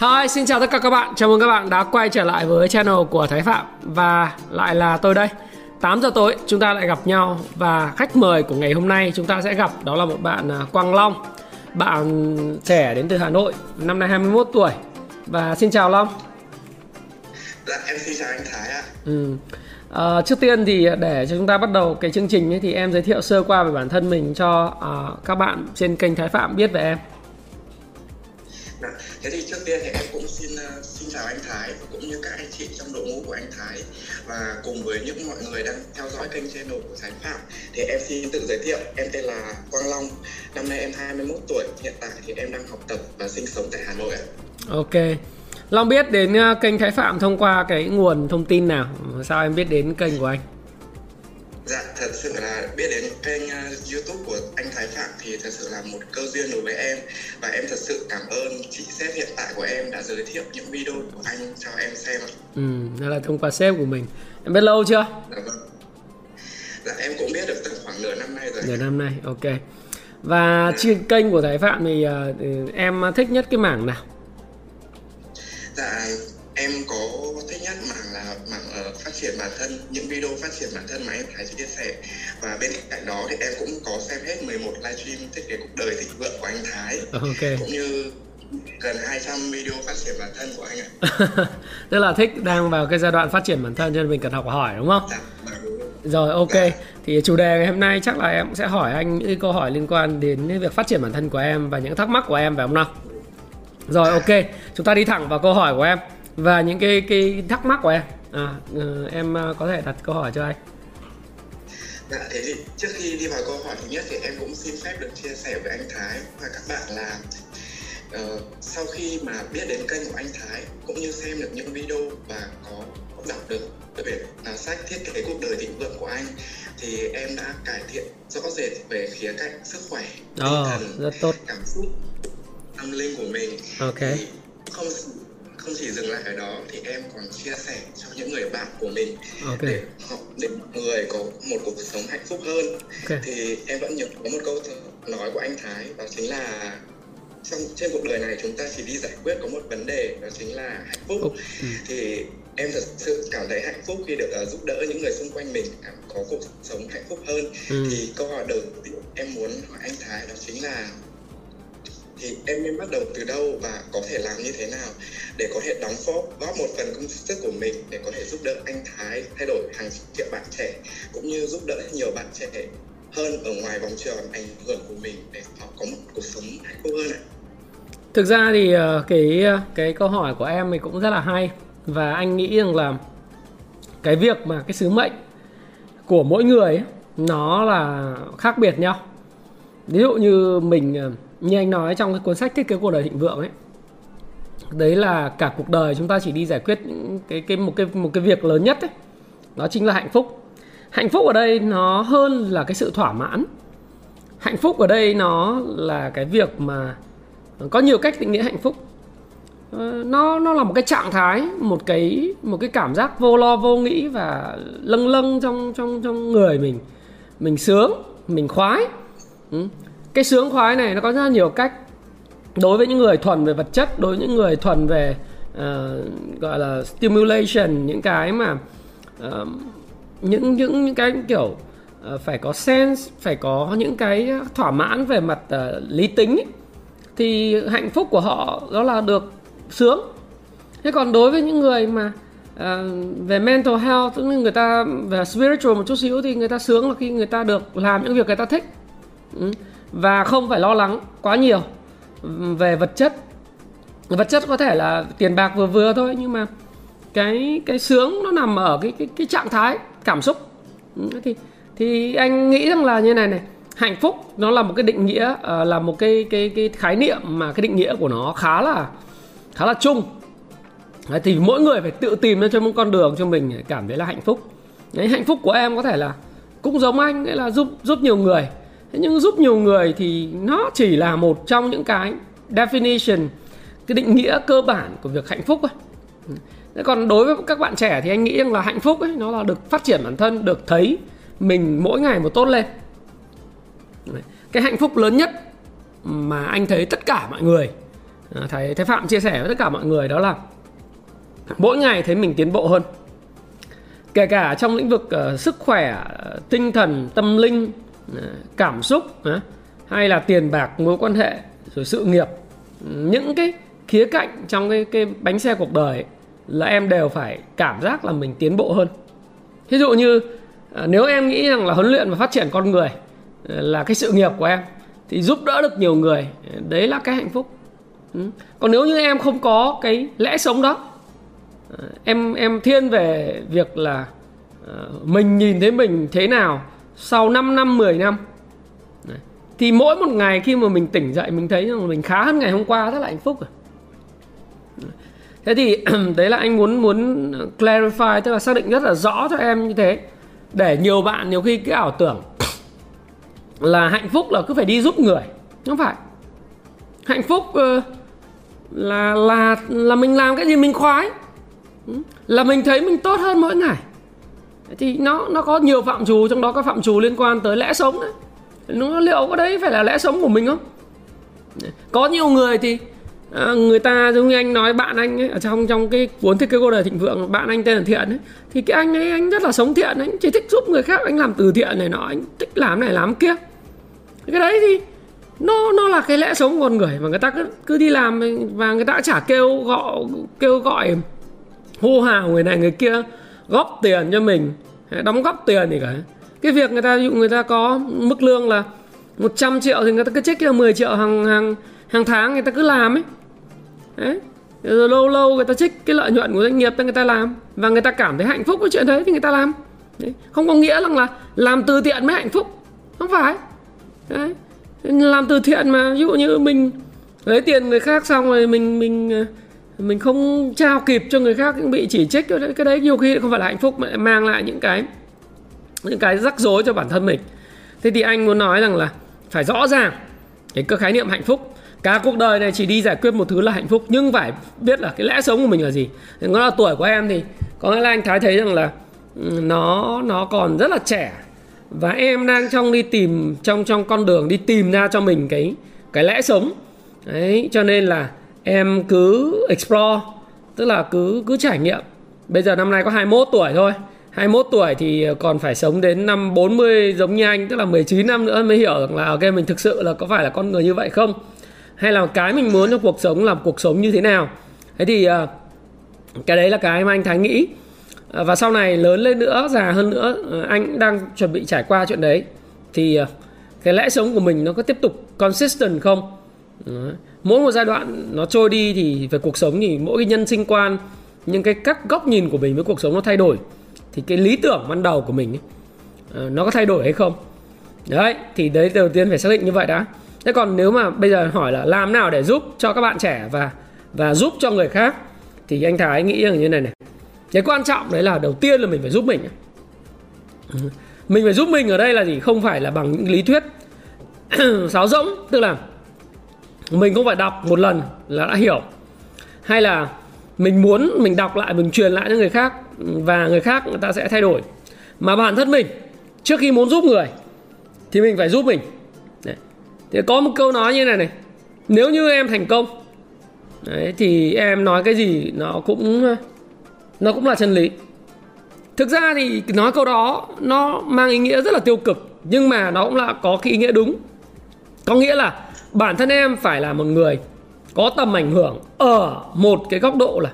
Hi, xin chào tất cả các bạn. Chào mừng các bạn đã quay trở lại với channel của Thái Phạm và lại là tôi đây. 8 giờ tối chúng ta lại gặp nhau và khách mời của ngày hôm nay chúng ta sẽ gặp đó là một bạn à, Quang Long. Bạn trẻ đến từ Hà Nội, năm nay 21 tuổi. Và xin chào Long. Dạ, em xin chào anh Thái ạ. Ừ. À, trước tiên thì để cho chúng ta bắt đầu cái chương trình ấy thì em giới thiệu sơ qua về bản thân mình cho uh, các bạn trên kênh Thái Phạm biết về em. Thế thì trước tiên thì em cũng xin uh, xin chào anh Thái và cũng như các anh chị trong đội ngũ của anh Thái và cùng với những mọi người đang theo dõi kênh channel của Thái Phạm thì em xin tự giới thiệu em tên là Quang Long năm nay em 21 tuổi hiện tại thì em đang học tập và sinh sống tại Hà Nội ạ. Ok. Long biết đến ờ, kênh Thái Phạm thông qua cái nguồn thông tin nào? Sao em biết đến kênh của anh? Dạ, thật sự là biết đến kênh uh, YouTube của anh Thái Phạm thì thật sự là một cơ duyên đối với em và em thật sự cảm ơn chị sếp hiện tại của em đã giới thiệu những video của anh cho em xem ạ. Ừ, đó là thông qua sếp của mình. Em biết lâu chưa? Dạ vâng. Dạ em cũng biết được từ khoảng nửa năm nay rồi. Nửa năm nay, ok. Và trên kênh của Thái Phạm thì uh, em thích nhất cái mảng nào? Dạ em có triển bản thân những video phát triển bản thân mà em Thái chia sẻ và bên cạnh đó thì em cũng có xem hết 11 livestream thiết kế cuộc đời thịnh vượng của anh Thái Ok. cũng như gần 200 video phát triển bản thân của anh ạ. Tức là thích đang vào cái giai đoạn phát triển bản thân cho nên mình cần học hỏi đúng không? Dạ, vâng, rồi. Ok. Dạ. Thì chủ đề ngày hôm nay chắc là em sẽ hỏi anh những câu hỏi liên quan đến việc phát triển bản thân của em và những thắc mắc của em phải không nào? Rồi ok, chúng ta đi thẳng vào câu hỏi của em và những cái cái thắc mắc của em. À, ờ, em ờ, có thể đặt câu hỏi cho anh. Dạ, thế thì trước khi đi vào câu hỏi thứ nhất thì em cũng xin phép được chia sẻ với anh Thái và các bạn là ờ, sau khi mà biết đến kênh của anh Thái cũng như xem được những video và có đọc được về là sách thiết kế cuộc đời thịnh vượng của anh thì em đã cải thiện rõ rệt về khía cạnh sức khỏe, tinh Ồ, thần, rất tốt. cảm xúc, tâm linh của mình. Ok. Thì không không chỉ dừng lại ở đó thì em còn chia sẻ cho những người bạn của mình Ok. để họ để mọi người có một cuộc sống hạnh phúc hơn Ok. thì em vẫn nhớ có một câu nói của anh Thái đó chính là trong trên cuộc đời này chúng ta chỉ đi giải quyết có một vấn đề đó chính là hạnh phúc. Ừ. thì em thật sự cảm thấy hạnh phúc khi được uh, giúp đỡ những người xung quanh mình cảm có cuộc sống hạnh phúc hơn Ừ. thì câu hỏi đầu tiên em muốn hỏi anh Thái đó chính là thì em nên bắt đầu từ đâu và có thể làm như thế nào để có thể đóng góp góp một phần công sức của mình để có thể giúp đỡ anh Thái thay đổi hàng triệu bạn trẻ cũng như giúp đỡ nhiều bạn trẻ hơn ở ngoài vòng tròn ảnh hưởng của mình để họ có một cuộc sống hạnh phúc hơn ạ. Thực ra thì ờ, cái ờ, cái câu hỏi của em thì cũng rất là hay và anh nghĩ rằng là cái việc mà cái sứ mệnh của mỗi người ấy, nó là khác biệt nhau. Ví dụ như mình ờ, như anh nói, trong cái cuốn sách thiết kế cuộc đời thịnh vượng ấy, đấy là cả cuộc đời chúng ta chỉ đi giải quyết những cái cái, một cái một cái việc lớn nhất ấy, đó chính là hạnh phúc. Hạnh phúc ở đây nó hơn là cái sự thỏa mãn. Hạnh phúc ở đây nó là cái việc mà có nhiều cách định nghĩa hạnh phúc. Ờ, nó nó là một cái trạng thái, một cái một cái cảm giác vô lo, vô nghĩ và lâng lâng trong trong trong người mình. Mình sướng, mình khoái. Ừ cái sướng khoái này nó có rất là nhiều cách đối với những người thuần về vật chất đối với những người thuần về uh, gọi là stimulation những cái mà uh, những những những cái kiểu uh, phải có sense phải có những cái thỏa mãn về mặt uh, lý tính ấy. thì hạnh phúc của họ đó là được sướng thế còn đối với những người mà uh, về mental health tức là người ta về spiritual một chút xíu thì người ta sướng là khi người ta được làm những việc người ta thích Ừ và không phải lo lắng quá nhiều về vật chất. Vật chất có thể là tiền bạc vừa vừa thôi nhưng mà cái cái sướng nó nằm ở cái cái cái trạng thái cảm xúc. Ừ, thì thì anh nghĩ rằng là như này này hạnh phúc nó là một cái định nghĩa ờ, là một cái cái cái khái niệm mà cái định nghĩa của nó khá là khá là chung. Đấy, thì mỗi người phải tự tìm ra cho một con đường cho mình cảm thấy là hạnh phúc. Đấy, hạnh phúc của em có thể là cũng giống anh nghĩa là giúp giúp nhiều người thế nhưng giúp nhiều người thì nó chỉ là một trong những cái definition cái định nghĩa cơ bản của việc hạnh phúc thôi. Thế còn đối với các bạn trẻ thì anh nghĩ rằng là hạnh phúc ấy nó là được phát triển bản thân được thấy mình mỗi ngày một tốt lên. Cái hạnh phúc lớn nhất mà anh thấy tất cả mọi người à, thấy thấy phạm chia sẻ với tất cả mọi người đó là mỗi ngày thấy mình tiến bộ hơn. Kể cả trong lĩnh vực uh, sức khỏe ờ, tinh thần tâm linh Ờ, cảm xúc ờ, hay là tiền bạc mối quan hệ rồi sự nghiệp. Những cái khía cạnh trong cái cái bánh xe cuộc đời ấy, là em đều phải cảm giác là mình tiến bộ hơn. Ví dụ như à, nếu em nghĩ rằng là huấn luyện và phát triển con người ờ, là cái sự nghiệp của em thì giúp đỡ được nhiều người đấy là cái hạnh phúc. Ừ. Còn nếu như em không có cái lẽ sống đó em em thiên về việc là mình nhìn thấy mình thế nào sau 5 năm 10 năm. Thì mỗi một ngày khi mà mình tỉnh dậy mình thấy rằng mình khá hơn ngày hôm qua rất là hạnh phúc rồi. Thế thì đấy là anh muốn muốn clarify tức là xác định rất là rõ cho em như thế. Để nhiều bạn nhiều khi cái ảo tưởng là hạnh phúc là cứ phải đi giúp người không phải. Hạnh phúc uh, là là là mình làm cái gì mình khoái. Ừ. Là mình thấy mình tốt hơn mỗi ngày thì nó nó có nhiều phạm trù trong đó có phạm trù liên quan tới lẽ sống đấy. Nó liệu có đấy phải là lẽ sống của mình không? Có nhiều người thì à, người ta giống như anh nói bạn anh ấy ở trong trong cái cuốn thiết kế cuộc đời thịnh vượng bạn anh tên là thiện ấy thì cái anh ấy anh rất là sống thiện anh chỉ thích giúp người khác anh làm từ thiện này nọ anh thích làm này làm kia. Cái đấy thì nó nó là cái lẽ sống của con người mà người ta cứ cứ đi làm và người ta chả kêu gọi kêu gọi hô hào người này người kia góp tiền cho mình đóng góp tiền gì cả. Cái việc người ta ví dụ người ta có mức lương là 100 triệu thì người ta cứ trích ra 10 triệu hàng hàng hàng tháng người ta cứ làm ấy. Đấy. Rồi lâu lâu người ta trích cái lợi nhuận của doanh nghiệp cho người ta làm. Và người ta cảm thấy hạnh phúc với chuyện đấy thì người ta làm. Đấy. không có nghĩa rằng là làm từ thiện mới hạnh phúc. Không phải. Đấy. Làm từ thiện mà, ví dụ như mình lấy tiền người khác xong rồi mình mình ờ, mình không trao kịp cho người khác, bị chỉ trích cái đấy nhiều khi không phải là hạnh phúc mà mang lại những cái những cái rắc rối cho bản thân mình. Thế thì anh muốn nói rằng là phải rõ ràng cái cơ khái niệm hạnh phúc. Cả cuộc đời này chỉ đi giải quyết một thứ là hạnh phúc, nhưng phải biết là cái lẽ sống của mình là gì. Nó là tuổi của em thì có nghĩa là anh thái thấy rằng là ừ, nó nó còn rất là trẻ. Và em đang trong đi tìm, trong trong con đường đi tìm ra cho mình cái cái lẽ sống. Đấy, cho nên là em cứ explore, tức là cứ cứ trải nghiệm. Bây giờ năm nay có 21 tuổi thôi. 21 tuổi thì còn phải sống đến năm 40 giống như anh, tức là 19 năm nữa mới hiểu rằng là, ok, mình thực sự là có phải là con người như vậy không? Hay là cái mình muốn trong cuộc sống là cuộc sống như thế nào? Thế thì à, cái đấy là cái mà anh thái nghĩ. À, và sau này lớn lên nữa, già hơn nữa à, anh đang chuẩn bị trải qua chuyện đấy. Thì cái lẽ sống của mình nó có tiếp tục consistent không? Mỗi một giai đoạn nó trôi đi thì về cuộc sống thì mỗi cái nhân sinh quan những cái các góc nhìn của mình với cuộc sống nó thay đổi. Thì cái lý tưởng ban đầu của mình ấy, ờ, nó có thay đổi hay không? Đấy thì đấy đầu tiên phải xác định như vậy đã. Thế còn nếu mà bây giờ hỏi là làm nào để giúp cho các bạn trẻ và và giúp cho người khác thì anh thái nghĩ rằng như này này. Cái quan trọng đấy là đầu tiên là mình phải giúp mình ừ. mình phải giúp mình ở đây là gì? Không phải là bằng những lý thuyết sáo rỗng tức là mình không phải đọc một lần là đã hiểu. Hay là mình muốn mình đọc lại mình truyền lại cho người khác và người khác người ta sẽ thay đổi. Mà bản thân mình trước khi muốn giúp người thì mình phải giúp mình. Đấy. thì có một câu nói như này này nếu như em thành công Đấy, thì em nói cái gì nó cũng nó cũng là chân lý. Thực ra thì nói câu đó nó mang ý nghĩa rất là tiêu cực nhưng mà nó cũng là có cái ý nghĩa đúng. Có nghĩa là bản thân em phải là một người có tầm ảnh hưởng ở một cái góc độ là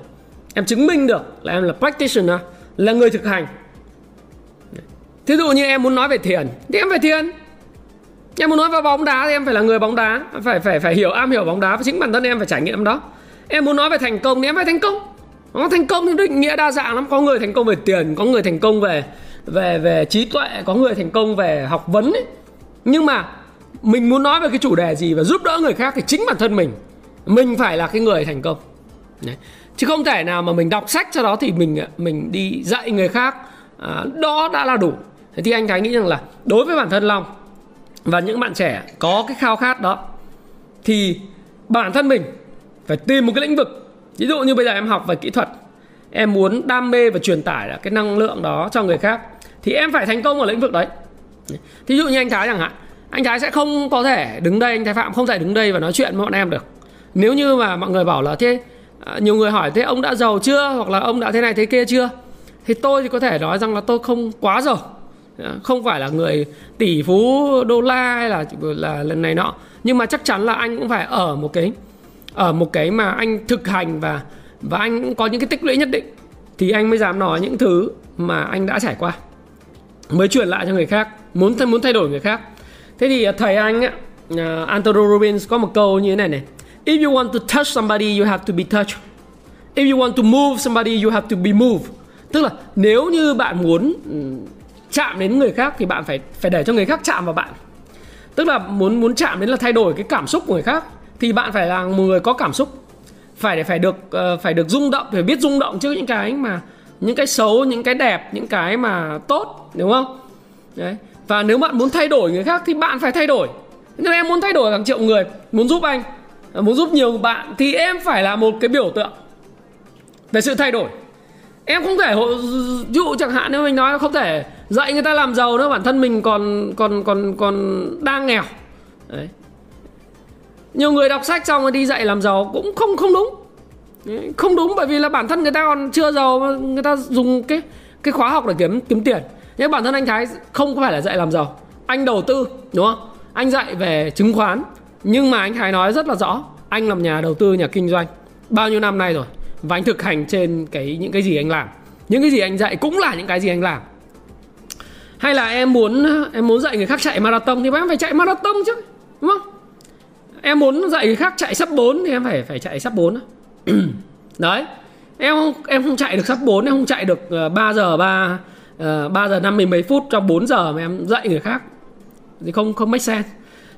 em chứng minh được là em là practitioner, là người thực hành. Thí dụ như em muốn nói về thiền thì em phải thiền em muốn nói về bóng đá thì em phải là người bóng đá. Phải phải phải hiểu, am hiểu bóng đá. Và chính bản thân em phải trải nghiệm đó. Em muốn nói về thành công thì em phải thành công. Nó thành công thì định nghĩa đa dạng lắm. Có người thành công về tiền, có người thành công về về về trí tuệ, có người thành công về học vấn ấy. Nhưng mà mình muốn nói về cái chủ đề gì và giúp đỡ người khác thì chính bản thân mình. Mình phải là cái người thành công. Đấy. chứ không thể nào mà mình đọc sách sau đó thì mình mình đi dạy người khác à, đó đã là đủ. Thế thì anh thái nghĩ rằng là đối với bản thân long và những bạn trẻ có cái khao khát đó thì bản thân mình phải tìm một cái lĩnh vực. Ví dụ như bây giờ em học về kỹ thuật em muốn đam mê và truyền tải cái năng lượng đó cho người khác thì em phải thành công ở lĩnh vực đấy. Thí dụ như anh thái chẳng hạn anh thái sẽ không có thể đứng đây, anh thái phạm không thể đứng đây và nói chuyện với bọn em được. Nếu như mà mọi người bảo là, thế à, nhiều người hỏi, thế ông đã giàu chưa? Hoặc là ông đã thế này thế kia chưa? Thì tôi thì có thể nói rằng là tôi không quá giàu. À, không phải là người tỷ phú, đô la hay là là lần này nọ. Nhưng mà chắc chắn là anh cũng phải ở một cái, ở một cái mà anh thực hành và và anh cũng có những cái tích lũy nhất định. Thì anh mới dám nói những thứ mà anh đã trải qua. Mới truyền lại cho người khác, muốn muốn thay đổi người khác thế thì ờ, thầy anh á ờ, uh, Anthony Robbins có một câu như thế này này. If you want to touch somebody you have to be touched. If you want to move somebody you have to be moved. Tức là nếu như bạn muốn ừ, chạm đến người khác thì bạn phải phải để cho người khác chạm vào bạn. Tức là muốn muốn chạm đến là thay đổi cái cảm xúc của người khác thì bạn phải là một người có cảm xúc. Phải để phải được uh, phải được rung động phải biết rung động trước những cái mà những cái xấu những cái đẹp những cái mà tốt đúng không? Đấy và nếu bạn muốn thay đổi người khác thì bạn phải thay đổi. Nếu em muốn thay đổi hàng triệu người, muốn giúp anh, muốn giúp nhiều bạn thì em phải là một cái biểu tượng về sự thay đổi. Em không thể ví dụ chẳng hạn, nếu mình nói không thể dạy người ta làm giàu nữa, bản thân mình còn còn còn còn đang nghèo. Đấy. Nhiều người đọc sách xong rồi đi dạy làm giàu cũng không không đúng. Không đúng bởi vì là bản thân người ta còn chưa giàu người ta dùng cái cái khóa học để kiếm kiếm tiền nhưng bản thân anh Thái không phải là dạy làm giàu. Anh đầu tư, đúng không? Anh dạy về chứng khoán. Nhưng mà anh Thái nói rất là rõ, anh làm nhà đầu tư, nhà kinh doanh. Bao nhiêu năm nay rồi? Và anh thực hành trên cái, những cái gì anh làm. Những cái gì anh dạy cũng là những cái gì anh làm. Hay là em muốn em muốn dạy người khác chạy marathon thì em phải chạy marathon chứ, đúng không? Em muốn dạy người khác chạy sắp 4 thì em phải phải chạy sắp 4 đấy. Em không em không chạy được sắp 4 em không chạy được ờ, 3 giờ 3 Ờ, uh, 3 giờ 50 mấy phút trong 4 giờ mà em dạy người khác. Thì không không make sense.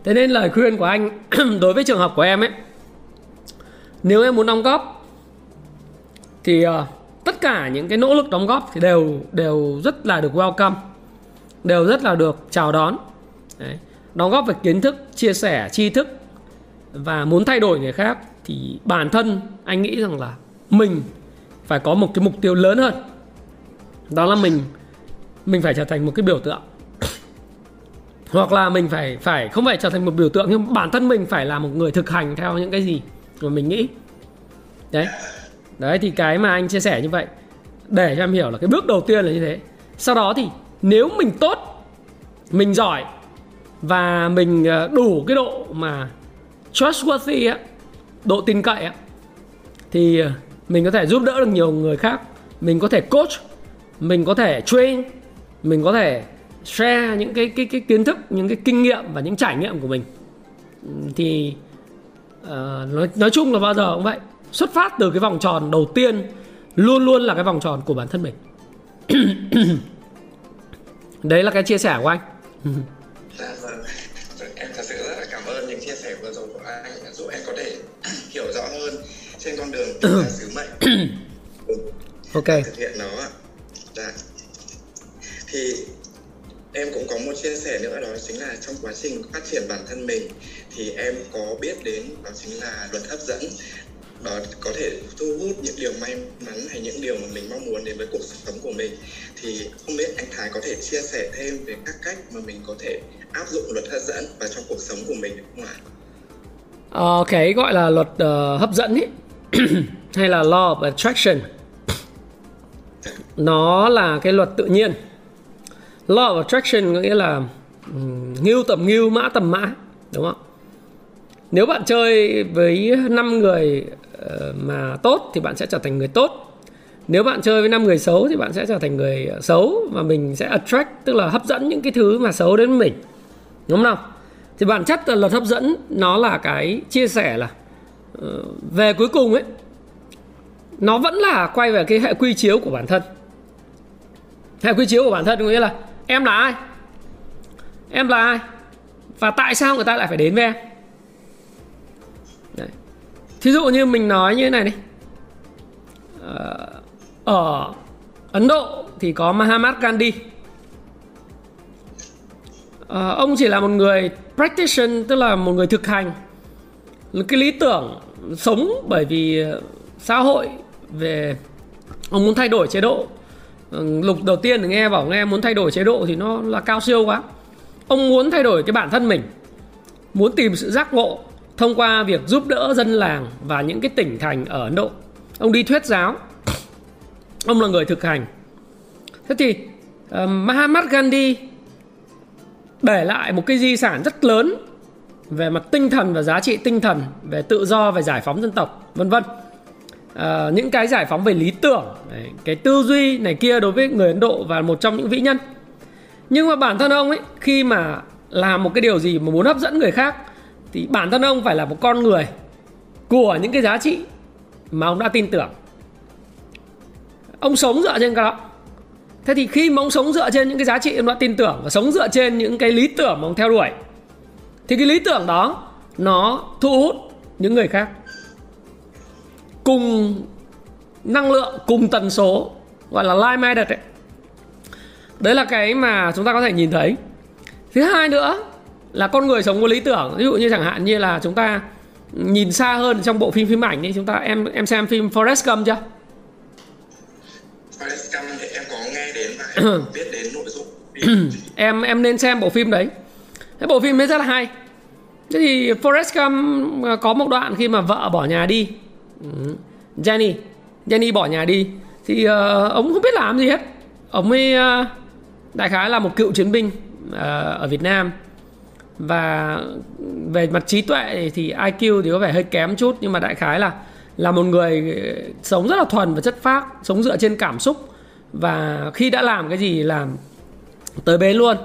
Thế nên lời khuyên của anh đối với trường hợp của em ấy nếu em muốn đóng góp thì uh, tất cả những cái nỗ lực đóng góp thì đều đều rất là được welcome đều rất là được chào đón. Đấy. đóng góp về kiến thức chia sẻ tri thức và muốn thay đổi người khác thì bản thân anh nghĩ rằng là mình phải có một cái mục tiêu lớn hơn. Đó là mình mình phải trở thành một cái biểu tượng. Hoặc là mình phải phải không phải trở thành một biểu tượng, nhưng bản thân mình phải là một người thực hành theo những cái gì mà mình nghĩ. Đấy. Đấy, thì cái mà anh chia sẻ như vậy, để cho em hiểu là cái bước đầu tiên là như thế. Sau đó thì nếu mình tốt, mình giỏi, và mình ờ, đủ cái độ mà trustworthy á, độ tin cậy á, thì ờ, mình có thể giúp đỡ được nhiều người khác. Mình có thể coach, mình có thể train mình có thể share những cái cái cái kiến thức những cái kinh nghiệm và những trải nghiệm của mình. Thì uh, nói nói chung là bao giờ cũng vậy. Xuất phát từ cái vòng tròn đầu tiên luôn luôn là cái vòng tròn của bản thân mình. Đấy là cái chia sẻ của anh. Dạ vâng. Em thật sự rất là cảm ơn những chia sẻ vừa rồi của anh. Giúp em có thể hiểu rõ hơn trên con đường sứ mệnh ok. thực hiện nó thì em cũng có một chia sẻ nữa đó chính là trong quá trình phát triển bản thân mình thì em có biết đến đó chính là luật hấp dẫn. Đó có thể thu hút những điều may mắn hay những điều mà mình mong muốn đến với cuộc sống của mình. Thì không biết anh Thái có thể chia sẻ thêm về các cách mà mình có thể áp dụng luật hấp dẫn vào trong cuộc sống của mình được không ạ? Ờ, cái gọi là luật uh, hấp dẫn ấy hay là law of attraction nó là cái luật tự nhiên law of attraction có nghĩa là um, ngưu tầm ngưu mã tầm mã đúng không? Nếu bạn chơi với 5 người uh, mà tốt thì bạn sẽ trở thành người tốt. Nếu bạn chơi với 5 người xấu thì bạn sẽ trở thành người xấu và mình sẽ attract tức là hấp dẫn những cái thứ mà xấu đến mình đúng không? Thì bản chất là luật hấp dẫn nó là cái chia sẻ là uh, về cuối cùng ấy nó vẫn là quay về cái hệ quy chiếu của bản thân. Hệ quy chiếu của bản thân có nghĩa là em là ai? Em là ai? Và tại sao người ta lại phải đến với em? Đấy. thí dụ như mình nói như thế này đi. Ờ, ở Ấn Độ thì có Mahatma Gandhi. Ờ, ông chỉ là một người practitioner, tức là một người thực hành cái lý tưởng sống bởi vì ờ, xã hội về, ông muốn thay đổi chế độ. Ừ, lục đầu tiên thì nghe bảo nghe muốn thay đổi chế độ thì nó là cao siêu quá. Ông muốn thay đổi cái bản thân mình muốn tìm sự giác ngộ thông qua việc giúp đỡ dân làng và những cái tỉnh thành ở Ấn Độ. Ông đi thuyết giáo. Ông là người thực hành. Thế thì uh, Mahatma Gandhi để lại một cái di sản rất lớn về mặt tinh thần và giá trị tinh thần về tự do về giải phóng dân tộc vân vân uh, những cái giải phóng về lý tưởng đấy, cái tư duy này kia đối với người Ấn Độ và một trong những vĩ nhân. Nhưng mà bản thân ông ấy khi mà làm một cái điều gì mà muốn hấp dẫn người khác thì bản thân ông phải là một con người của những cái giá trị mà ông đã tin tưởng. Ông sống dựa trên cái đó. Thế thì khi mà ông sống dựa trên những cái giá trị ông đã tin tưởng và sống dựa trên những cái lý tưởng mà ông theo đuổi thì cái lý tưởng đó nó thu hút những người khác cùng năng lượng cùng tần số gọi là like minded ấy. đấy là cái mà chúng ta có thể nhìn thấy. Thứ hai nữa là con người sống có lý tưởng. Ví dụ như chẳng hạn như là chúng ta nhìn xa hơn trong bộ phim phim ảnh đi. Chúng ta em em xem phim Forrest Gump chưa? Forrest Gump thì em có nghe đến và em biết đến nội dung. Em em nên xem bộ phim đấy. Cái bộ phim đấy rất là hay. Thế thì Forrest Gump à, có một đoạn khi mà vợ bỏ nhà đi ừ, Jenny Jenny bỏ nhà đi. Thì uh, ông không biết làm gì hết. Ông ấy uh, đại khái là một cựu chiến binh uh, ở Việt Nam. Và về mặt trí tuệ thì IQ thì có vẻ hơi kém chút nhưng mà đại khái là là một người sống rất là thuần và chất phác sống dựa trên cảm xúc. Và khi đã làm cái gì làm tới bế luôn.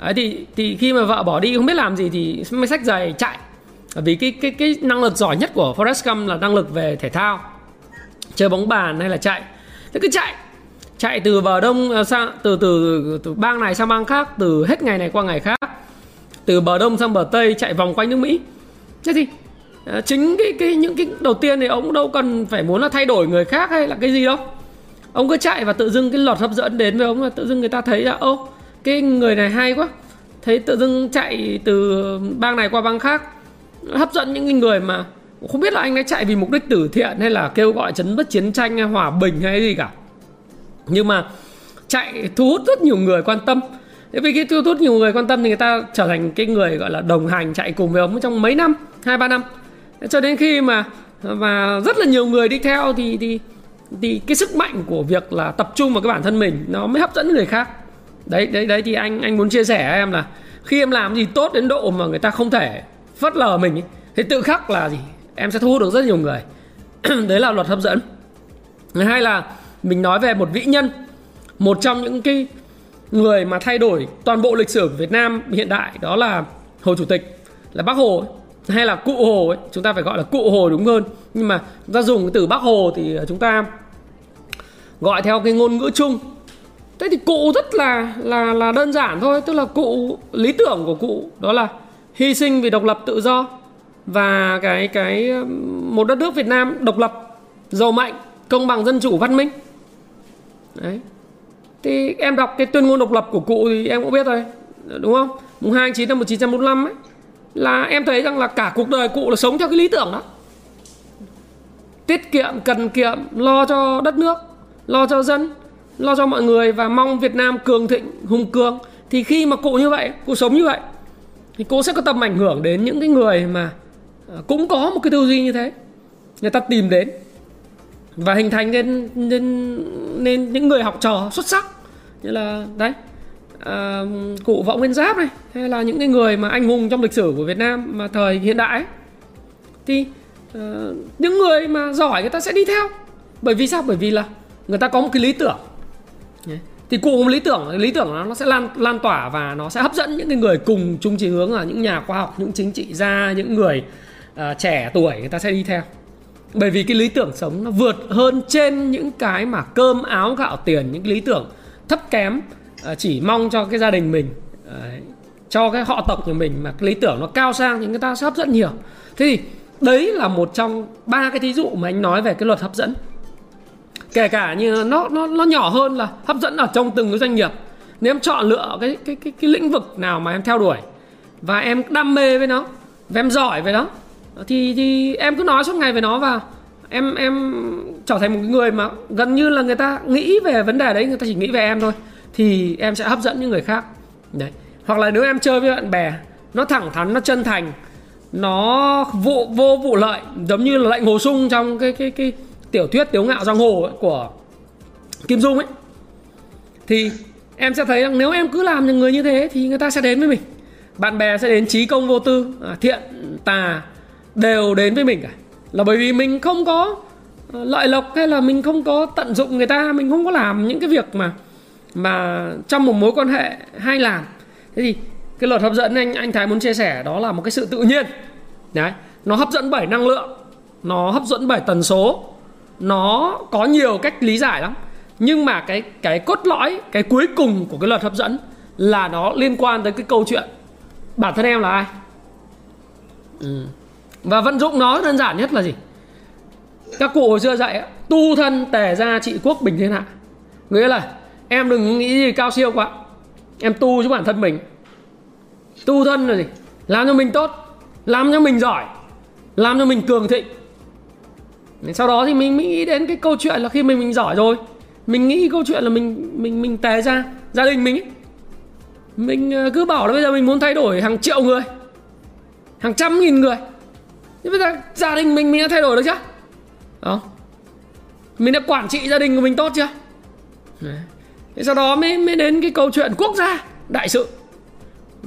Đấy thì thì khi mà vợ bỏ đi không biết làm gì thì mới sách giày chạy vì cái cái cái năng lực giỏi nhất của Forrest Gump là năng lực về thể thao, chơi bóng bàn hay là chạy. Thế cứ chạy chạy từ bờ đông à, sang, từ từ từ bang này sang bang khác, từ hết ngày này qua ngày khác. Từ bờ đông sang bờ tây, chạy vòng quanh nước mỹ. Thế thì à, chính cái cái, những cái đầu tiên thì ông đâu cần phải muốn là thay đổi người khác hay là cái gì đâu. Ông cứ chạy và tự dưng cái lọt hấp dẫn đến với ông là tự dưng người ta thấy là, ô, cái người này hay quá. Thấy tự dưng chạy từ bang này qua bang khác hấp dẫn những người mà không biết là anh ấy chạy vì mục đích từ thiện hay là kêu gọi chấn bất chiến tranh hay hòa bình hay gì cả. Nhưng mà chạy thu hút rất nhiều người quan tâm. Thế vì cái thu hút nhiều người quan tâm thì người ta trở thành cái người gọi là đồng hành chạy cùng với ông trong mấy năm, hai, ba năm. Cho đến khi mà và rất là nhiều người đi theo thì thì thì cái sức mạnh của việc là tập trung vào cái bản thân mình nó mới hấp dẫn người khác. Đấy đấy đấy thì anh anh muốn chia sẻ với em là khi em làm gì tốt đến độ mà người ta không thể phớt lờ mình ấy, thì tự khắc là gì? Em sẽ thu hút được rất nhiều người. Đấy là luật hấp dẫn. Hay là mình nói về một vĩ nhân một trong những cái người mà thay đổi toàn bộ lịch sử của Việt Nam hiện đại đó là Hồ Chủ tịch là Bác Hồ ấy, hay là Cụ Hồ ấy, chúng ta phải gọi là Cụ Hồ đúng hơn. Nhưng mà chúng ta dùng cái từ Bác Hồ thì chúng ta gọi theo cái ngôn ngữ chung. Thế thì cụ rất là là là đơn giản thôi. Tức là cụ lý tưởng của cụ đó là hy sinh vì độc lập tự do và cái cái, một đất nước Việt Nam độc lập, giàu mạnh, công bằng dân chủ, văn minh. Đấy. Thì em đọc cái tuyên ngôn độc lập của cụ thì em cũng biết rồi, đúng không? Mùng 2 tháng 9 năm 1945 ấy, là em thấy rằng là cả cuộc đời cụ là sống theo cái lý tưởng đó. Tiết kiệm, cần kiệm, lo cho đất nước, lo cho dân, lo cho mọi người và mong Việt Nam cường thịnh, hùng cường. Thì khi mà cụ như vậy, cụ sống như vậy thì cô sẽ có tầm ảnh hưởng đến những cái người mà à, cũng có một cái tư duy như thế. Người ta tìm đến và hình thành nên nên nên những người học trò xuất sắc. Như là đấy à, cụ võ nguyên giáp này hay là những cái người mà anh hùng trong lịch sử của Việt Nam mà thời hiện đại ấy, thì à, những người mà giỏi người ta sẽ đi theo. Bởi vì sao? Bởi vì là người ta có một cái lý tưởng thì cùng lý tưởng lý tưởng nó sẽ lan lan tỏa và nó sẽ hấp dẫn những cái người cùng chung chí hướng là những nhà khoa học những chính trị gia những người uh, trẻ tuổi người ta sẽ đi theo. Bởi vì cái lý tưởng sống nó vượt hơn trên những cái mà cơm áo gạo tiền những cái lý tưởng thấp kém uh, chỉ mong cho cái gia đình mình uh, cho cái họ tộc của mình mà cái lý tưởng nó cao sang thì người ta sẽ hấp dẫn nhiều. Thế thì đấy là một trong ba cái thí dụ mà anh nói về cái luật hấp dẫn kể cả như nó nó nó nhỏ hơn là hấp dẫn ở trong từng cái doanh nghiệp. Nếu em chọn lựa cái cái cái cái lĩnh vực nào mà em theo đuổi và em đam mê với nó, và em giỏi về nó, thì thì em cứ nói suốt ngày về nó và em em trở thành một người mà gần như là người ta nghĩ về vấn đề đấy, người ta chỉ nghĩ về em thôi, thì em sẽ hấp dẫn những người khác. Đấy. Hoặc là nếu em chơi với bạn bè, nó thẳng thắn, nó chân thành, nó vụ vô vụ lợi, giống như là lệnh hồ sung trong cái cái cái tiểu thuyết tiếu ngạo giang hồ ấy, của kim dung ấy thì em sẽ thấy rằng nếu em cứ làm những người như thế thì người ta sẽ đến với mình. Bạn bè sẽ đến trí công vô tư à, thiện tà đều đến với mình cả. Là bởi vì mình không có ờ, lợi lộc hay là mình không có tận dụng người ta mình không có làm những cái việc mà mà trong một mối quan hệ hay làm. Thế thì cái luật hấp dẫn anh anh thái muốn chia sẻ đó là một cái sự tự nhiên. Đấy nó hấp dẫn bởi năng lượng nó hấp dẫn bởi tần số nó có nhiều cách lý giải lắm. Nhưng mà cái cái cốt lõi cái cuối cùng của cái luật hấp dẫn là nó liên quan tới cái câu chuyện bản thân em là ai? Ừ. và vận dụng nó đơn giản nhất là gì? Các cụ hồi xưa dạy tu thân tề gia trị quốc bình thiên hạ. Nghĩa là em đừng nghĩ gì cao siêu quá. Em tu cho bản thân mình. Tu thân là gì? Làm cho mình tốt làm cho mình giỏi làm cho mình cường thịnh sau đó thì mình nghĩ đến cái câu chuyện là khi mình mình giỏi rồi. Mình nghĩ câu chuyện là mình mình mình tè ra, gia đình mình ấy. mình ờ, cứ bảo là bây giờ mình muốn thay đổi hàng triệu người, hàng trăm nghìn người. Nhưng bây giờ gia đình mình mình đã thay đổi được chưa? Đó. Mình đã quản trị gia đình của mình tốt chưa? Đấy. thế sau đó mới mới đến cái câu chuyện quốc gia đại sự.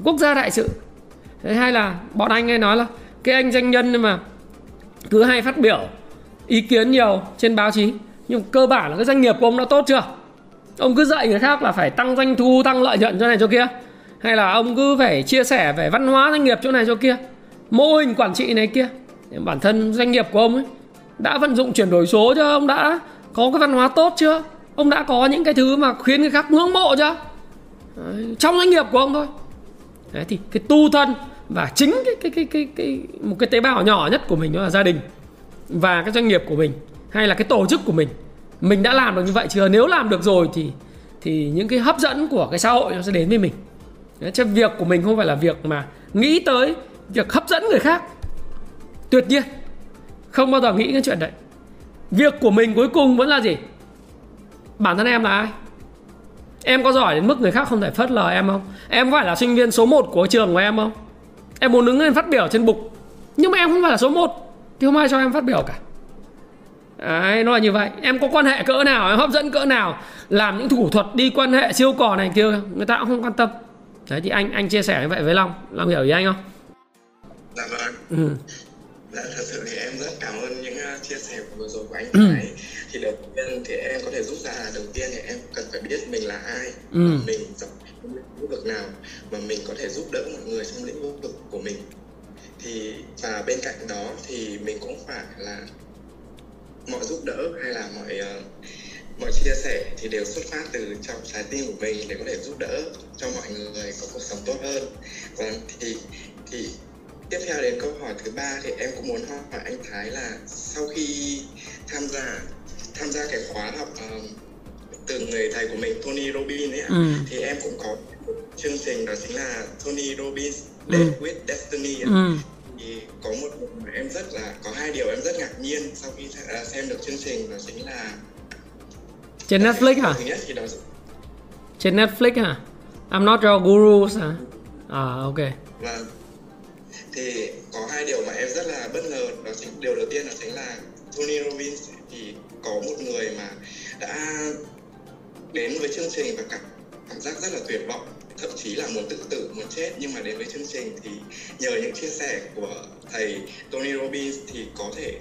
Quốc gia đại sự. Thế hay là bọn anh hay nói là cái anh doanh nhân mà, cứ hay phát biểu ý kiến nhiều trên báo chí. Nhưng cơ bản là cái doanh nghiệp của ông đã tốt chưa? Ông cứ dạy người khác là phải tăng doanh thu tăng lợi nhuận chỗ này chỗ kia. Hay là ông cứ phải chia sẻ về văn hóa doanh nghiệp chỗ này chỗ kia. Mô hình quản trị này kia. Bản thân doanh nghiệp của ông ấy đã vận dụng chuyển đổi số chưa? Ông đã có cái văn hóa tốt chưa? Ông đã có những cái thứ mà khiến người khác ngưỡng mộ chưa? Đấy, trong doanh nghiệp của ông thôi. Đấy thì cái tu thân và chính cái cái cái cái cái một cái tế bào nhỏ nhất của mình đó là gia đình và cái doanh nghiệp của mình hay là cái tổ chức của mình mình đã làm được như vậy chưa? Nếu làm được rồi thì thì những cái hấp dẫn của cái xã hội nó sẽ đến với mình. Đấy, chứ việc của mình không phải là việc mà nghĩ tới việc hấp dẫn người khác. Tuyệt nhiên không bao giờ nghĩ cái chuyện đấy. Việc của mình cuối cùng vẫn là gì? Bản thân em là ai? Em có giỏi đến mức người khác không thể phớt lờ em không? Em có phải là sinh viên số 1 của trường của em không? Em muốn đứng lên phát biểu trên bục nhưng mà em không phải là số 1 thì không ai cho em phát biểu cả Đấy, nó là như vậy Em có quan hệ cỡ nào, em hấp dẫn cỡ nào Làm những thủ thuật đi quan hệ siêu cò này kia Người ta cũng không quan tâm Đấy thì anh anh chia sẻ như vậy với Long Long hiểu ý anh không? Dạ vâng ừ. Dạ thật sự thì em rất cảm ơn những uh, chia sẻ vừa rồi của anh Thái ừ. Thì đầu tiên thì em có thể rút ra là đầu tiên thì em cần phải biết mình là ai ừ. Mình trong lĩnh vực nào Mà mình có thể giúp đỡ mọi người trong lĩnh vực của mình thì và bên cạnh đó thì mình cũng phải là mọi giúp đỡ hay là mọi uh, mọi chia sẻ thì đều xuất phát từ trong trái tim của mình để có thể giúp đỡ cho mọi người có cuộc sống tốt hơn và vâng, thì thì tiếp theo đến câu hỏi thứ ba thì em cũng muốn hỏi anh Thái là sau khi tham gia tham gia cái khóa học uh, từ người thầy của mình Tony Robbins ấy ừ. thì em cũng có chương trình đó chính là Tony Robbins Date ừ. with Destiny ừ thì có một em rất là có hai điều em rất ngạc nhiên sau khi à, xem được chương trình đó chính là trên Netflix hả? Nhất thì đó... Trên Netflix hả? I'm not your guru hả? À ok. Vâng. Thì có hai điều mà em rất là bất ngờ đó chính điều đầu tiên là chính là Tony Robbins thì có một người mà đã đến với chương trình và cảm cảm giác rất là tuyệt vọng thậm chí là muốn tự tử muốn chết nhưng mà đến với chương trình thì nhờ những chia sẻ của thầy Tony Robbins thì có thể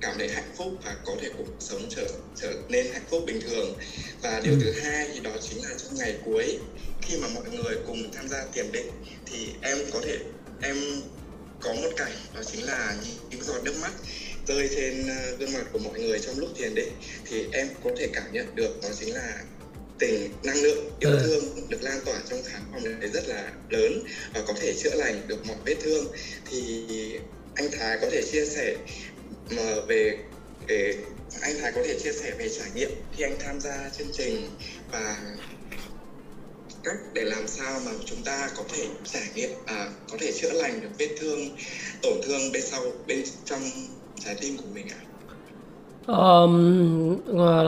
cảm thấy hạnh phúc và có thể cuộc sống trở trở nên hạnh phúc bình thường và điều ừ. thứ hai thì đó chính là trong ngày cuối khi mà mọi người cùng tham gia tiềm định thì em có thể em có một cảnh đó chính là những giọt nước mắt rơi trên ờ, gương mặt của mọi người trong lúc thiền định thì em có thể cảm nhận được đó chính là tình năng lượng yêu ừ. thương được lan tỏa trong khán phòng này rất là lớn và có thể chữa lành được mọi vết thương thì anh Thái có thể chia sẻ mà về để anh Thái có thể chia sẻ về trải nghiệm khi anh tham gia chương trình và cách để làm sao mà chúng ta có thể trải nghiệm à, có thể chữa lành được vết thương tổn thương bên sau bên trong trái tim của mình ạ? À? Um,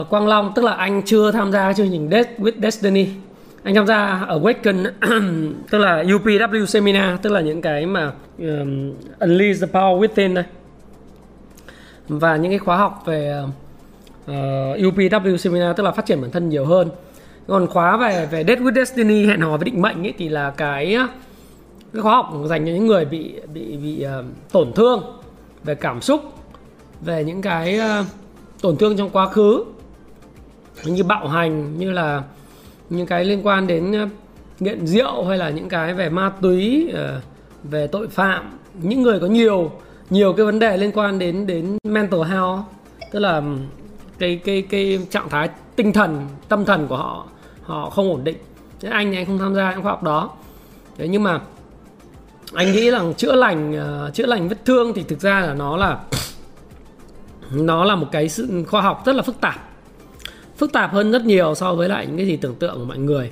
Quang Long tức là anh chưa tham gia chương trình Death with Destiny. Anh tham gia ở Waken tức là UPW seminar tức là những cái mà um, Unleash the Power Within đây. Và những cái khóa học về ờ, ờ, uh, UPW seminar tức là phát triển bản thân nhiều hơn. Còn khóa về về Death with Destiny hẹn hò với định mệnh ấy thì là cái cái khóa học dành cho những người bị bị bị uh, tổn thương về cảm xúc về những cái uh, tổn thương trong quá khứ như bạo hành như là những cái liên quan đến ờ, nghiện rượu hay là những cái về ma túy ờ, về tội phạm, những người có nhiều nhiều cái vấn đề liên quan đến đến mental health, tức là cái cái cái trạng thái tinh thần, tâm thần của họ họ không ổn định. Thế anh thì anh không tham gia những khóa học đó. Thế nhưng mà anh nghĩ rằng chữa lành ờ, chữa lành vết thương thì thực ra là nó là nó là một cái sự khoa học rất là phức tạp. Phức tạp hơn rất nhiều so với lại những cái gì tưởng tượng của mọi người.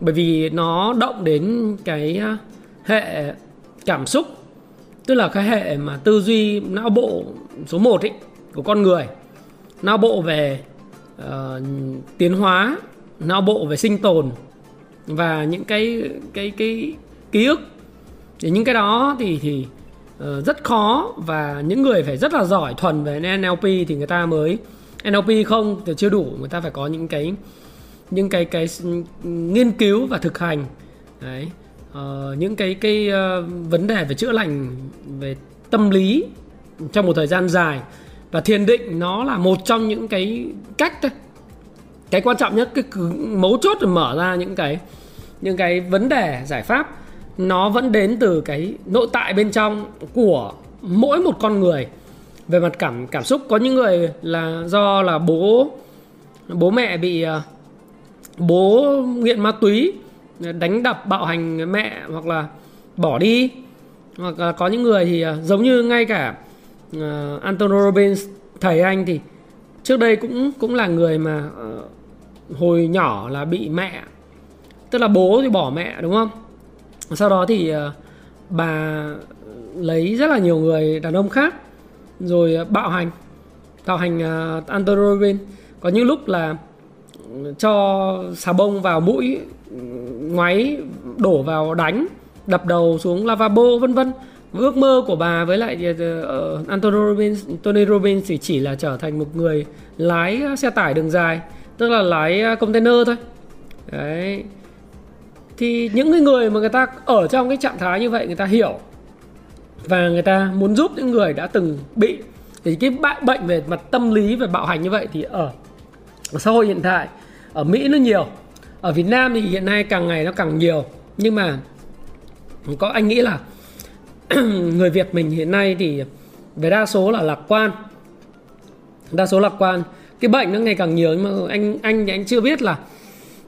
Bởi vì nó động đến cái hệ cảm xúc tức là cái hệ mà tư duy não bộ số 1 ấy của con người. Não bộ về uh, tiến hóa não bộ về sinh tồn và những cái cái cái ký ức. Thì những cái đó thì thì Ờ, rất khó và những người phải rất là giỏi thuần về NLP thì người ta mới NLP không thì chưa đủ người ta phải có những cái những cái cái nghiên cứu và thực hành. Đấy. Uh, những cái cái uh, vấn đề về chữa lành về tâm lý trong một thời gian dài. Và thiền định nó là một trong những cái cách thôi. Cái quan trọng nhất cái mấu chốt để mở ra những cái những cái vấn đề giải pháp nó vẫn đến từ cái nội tại bên trong của mỗi một con người. Về mặt cảm cảm xúc có những người là do là bố bố mẹ bị à, bố nghiện ma túy đánh đập bạo hành mẹ hoặc là bỏ đi. Hoặc là có những người thì à, giống như ngay cả uh, Antonio Robbins thầy anh thì trước đây cũng cũng là người mà uh, hồi nhỏ là bị mẹ tức là bố thì bỏ mẹ đúng không? Sau đó thì ờ, bà lấy rất là nhiều người đàn ông khác rồi ờ, bạo hành bạo hành ờ, androgen có những lúc là ừ, cho xà bông vào mũi ừ, ngoáy đổ vào đánh đập đầu xuống lavabo vân vân. Ước mơ của bà với lại uh, Robbins, Tony Robbins thì chỉ là trở thành một người lái xe tải đường dài tức là lái container thôi. Đấy thì những cái người mà người ta ở trong cái trạng thái như vậy người ta hiểu. Và người ta muốn giúp những người đã từng bị. Thì cái bệnh về mặt tâm lý về bạo hành như vậy thì ở, ở xã hội hiện tại ở Mỹ nó nhiều. Ở Việt Nam thì hiện nay càng ngày nó càng nhiều. Nhưng mà có anh nghĩ là người Việt mình hiện nay thì về đa số là lạc quan. Đa số lạc quan. Cái bệnh nó ngày càng nhiều nhưng mà anh anh thì anh chưa biết là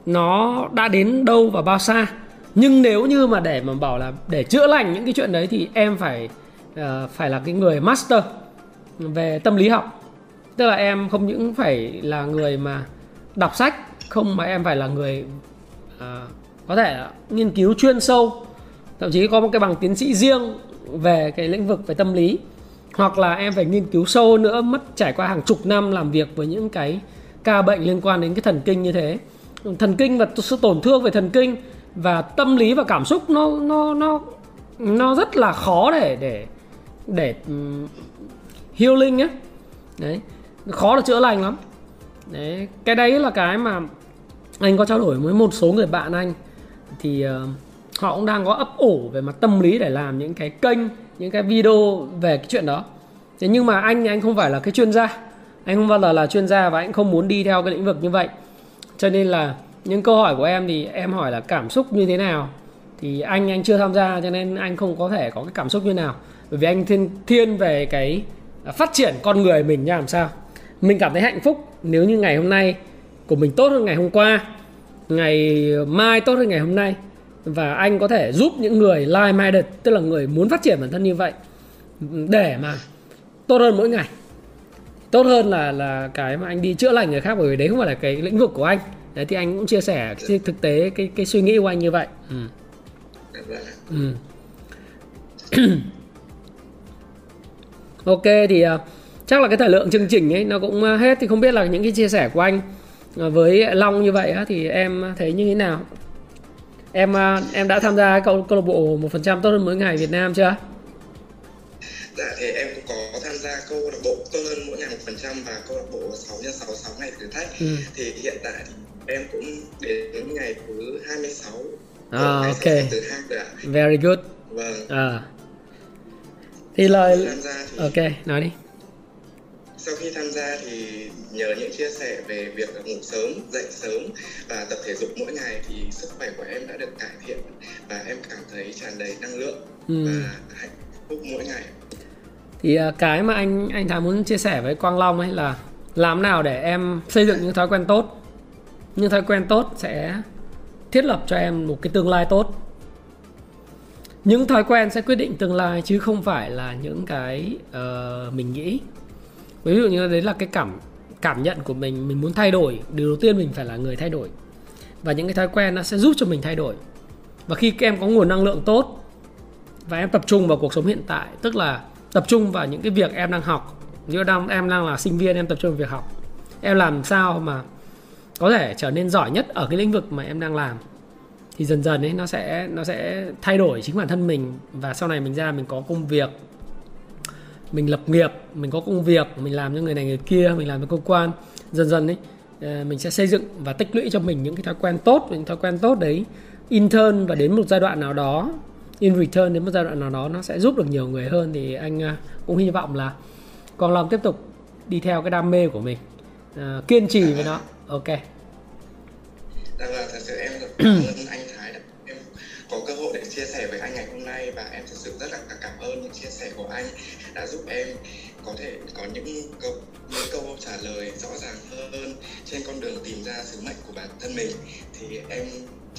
nó đã đến đâu và bao xa. Nhưng nếu như mà để mà bảo là để chữa lành những cái chuyện đấy thì em phải uh, phải là cái người master về tâm lý học. Tức là em không những phải là người mà đọc sách không mà em phải là người uh, có thể nghiên cứu chuyên sâu. Thậm chí có một cái bằng tiến sĩ riêng về cái lĩnh vực về tâm lý. Hoặc là em phải nghiên cứu sâu nữa mất trải qua hàng chục năm làm việc với những cái ca bệnh liên quan đến cái thần kinh như thế thần kinh và sự tổn thương về thần kinh và tâm lý và cảm xúc nó nó nó nó rất là khó để để để um, healing ấy đấy khó là chữa lành lắm. Đấy cái đấy là cái mà anh có trao đổi với một số người bạn anh. Thì uh, họ cũng đang có ấp ủ về mặt tâm lý để làm những cái kênh những cái video về cái chuyện đó. Thế nhưng mà anh anh không phải là cái chuyên gia. Anh không bao giờ là chuyên gia và anh không muốn đi theo cái lĩnh vực như vậy cho nên là những câu hỏi của em thì em hỏi là cảm xúc như thế nào? Thì anh anh chưa tham gia cho nên anh không có thể có cái cảm xúc như nào. Bởi vì anh thiên thiên về cái à, phát triển con người mình nha, làm sao? Mình cảm thấy hạnh phúc nếu như ngày hôm nay của mình tốt hơn ngày hôm qua, ngày mai tốt hơn ngày hôm nay. Và anh có thể giúp những người like minded tức là người muốn phát triển bản thân như vậy, để mà tốt hơn mỗi ngày tốt hơn là là cái mà anh đi chữa lành người khác bởi vì đấy không phải là cái lĩnh vực của anh đấy thì anh cũng chia sẻ thực tế cái cái suy nghĩ của anh như vậy ừ. Ừ. ok thì uh, chắc là cái thời lượng chương trình ấy nó cũng uh, hết thì không biết là những cái chia sẻ của anh uh, với long như vậy á, thì em thấy như thế nào em em đã tham gia câu câu lạc bộ một phần trăm tốt hơn mỗi ngày Việt Nam chưa? Dạ thì em cũng có tham gia câu lạc bộ tốt hơn mỗi ngày một phần trăm và câu lạc bộ 6 x 6 6 ngày thử thách. Ừ. Thì hiện tại em cũng đến ngày thứ 26 À, ok. Từ hai rồi ạ. Very good. Vâng. À. Thì lời thì... Ok, nói đi. Sau khi tham gia thì nhờ những chia sẻ về việc ngủ sớm, dậy sớm và tập thể dục mỗi ngày thì sức khỏe của em đã được cải thiện và em cảm thấy tràn đầy năng lượng ừ. và hạnh phúc mỗi ngày. Thì à, cái mà anh anh Thái muốn chia sẻ với Quang Long ấy là làm nào để em xây dựng những thói quen tốt. Những thói quen tốt sẽ thiết lập cho em một cái tương lai tốt. Những thói quen sẽ quyết định tương lai chứ không phải là những cái uh, mình nghĩ. Ví dụ như đấy là cái cảm cảm nhận của mình mình muốn thay đổi. Điều đầu tiên mình phải là người thay đổi. Và những cái thói quen nó sẽ giúp cho mình thay đổi. Và khi các em có nguồn năng lượng tốt và em tập trung vào cuộc sống hiện tại tức là tập trung vào những cái việc em đang học. Như đang, em đang là sinh viên, em tập trung vào việc học. Em làm sao mà có thể trở nên giỏi nhất ở cái lĩnh vực mà em đang làm? Thì dần dần ấy, nó sẽ nó sẽ thay đổi chính bản thân mình và sau này mình ra mình có công việc. Mình lập nghiệp, mình có công việc, mình làm cho người này người kia, mình làm cho cơ quan. Dần dần ấy ờ, mình sẽ xây dựng và tích lũy cho mình những cái thói quen tốt, những thói quen tốt đấy. Intern và đến một giai đoạn nào đó in return đến một giai đoạn nào đó nó sẽ giúp được nhiều người hơn thì anh ờ, cũng hy vọng là con lòng tiếp tục đi theo cái đam mê của mình uh, kiên trì với nó. Ok. Dạ vâng, thật sự em cảm ơn anh Thái đã em có cơ hội để chia sẻ với anh ngày hôm nay và em thật sự rất là cảm ơn những chia sẻ của anh đã giúp em có thể có những câu những câu trả lời rõ ràng hơn trên con đường tìm ra sứ mệnh của bản thân mình. Thì em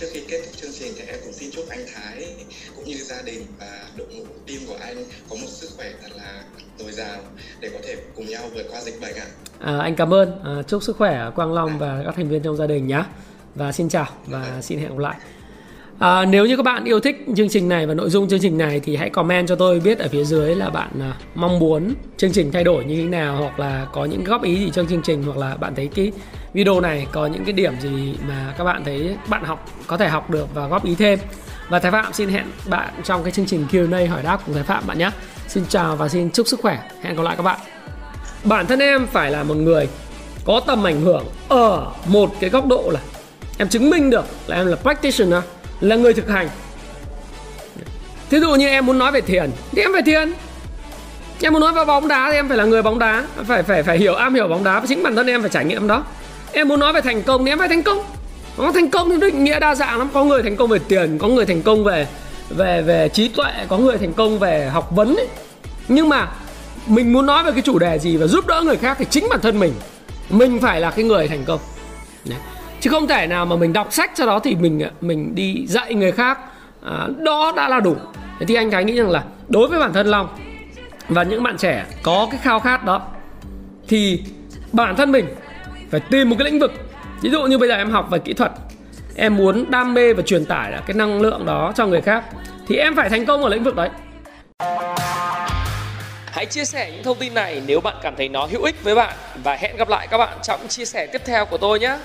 trước khi kết thúc chương trình thì em cũng xin chúc anh Thái cũng như gia đình và đội ngũ team của anh có một sức khỏe thật là dồi dào để có thể cùng nhau vượt qua dịch bệnh ạ. À, anh cảm ơn, à, chúc sức khỏe Quang Long và các thành viên trong gia đình nhé. Và xin chào và xin hẹn gặp lại. À, nếu như các bạn yêu thích chương trình này và nội dung chương trình này thì hãy comment cho tôi biết ở phía dưới là bạn à, mong muốn chương trình thay đổi như thế nào hoặc là có những góp ý gì trong chương trình hoặc là bạn thấy cái video này có những cái điểm gì mà các bạn thấy bạn học có thể học được và góp ý thêm. Và Thái Phạm xin hẹn bạn trong cái chương trình Q&A hỏi đáp cùng Thái Phạm bạn nhé. Xin chào và xin chúc sức khỏe. Hẹn gặp lại các bạn. Bản thân em phải là một người có tầm ảnh hưởng ở một cái góc độ là em chứng minh được là em là practitioner là người thực hành. Thí dụ như em muốn nói về thiền thì em phải thiền em muốn nói về bóng đá thì em phải là người bóng đá, phải phải phải hiểu, am hiểu bóng đá. Và chính bản thân em phải trải nghiệm đó. Em muốn nói về thành công thì em phải thành công. Có thành công thì định nghĩa đa dạng lắm. Có người thành công về tiền, có người thành công về về về trí tuệ, có người thành công về học vấn ấy. nhưng mà mình muốn nói về cái chủ đề gì và giúp đỡ người khác thì chính bản thân mình. Mình phải là cái người thành công. Đấy chứ không thể nào mà mình đọc sách sau đó thì mình mình đi dạy người khác. À, đó đã là đủ. Thế thì anh thái nghĩ rằng là đối với bản thân long và những bạn trẻ có cái khao khát đó thì bản thân mình phải tìm một cái lĩnh vực. Ví dụ như bây giờ em học về kỹ thuật em muốn đam mê và truyền tải cái năng lượng đó cho người khác thì em phải thành công ở lĩnh vực đấy. Hãy chia sẻ những thông tin này nếu bạn cảm thấy nó hữu ích với bạn. Và hẹn gặp lại các bạn trong chia sẻ tiếp theo của tôi nhé.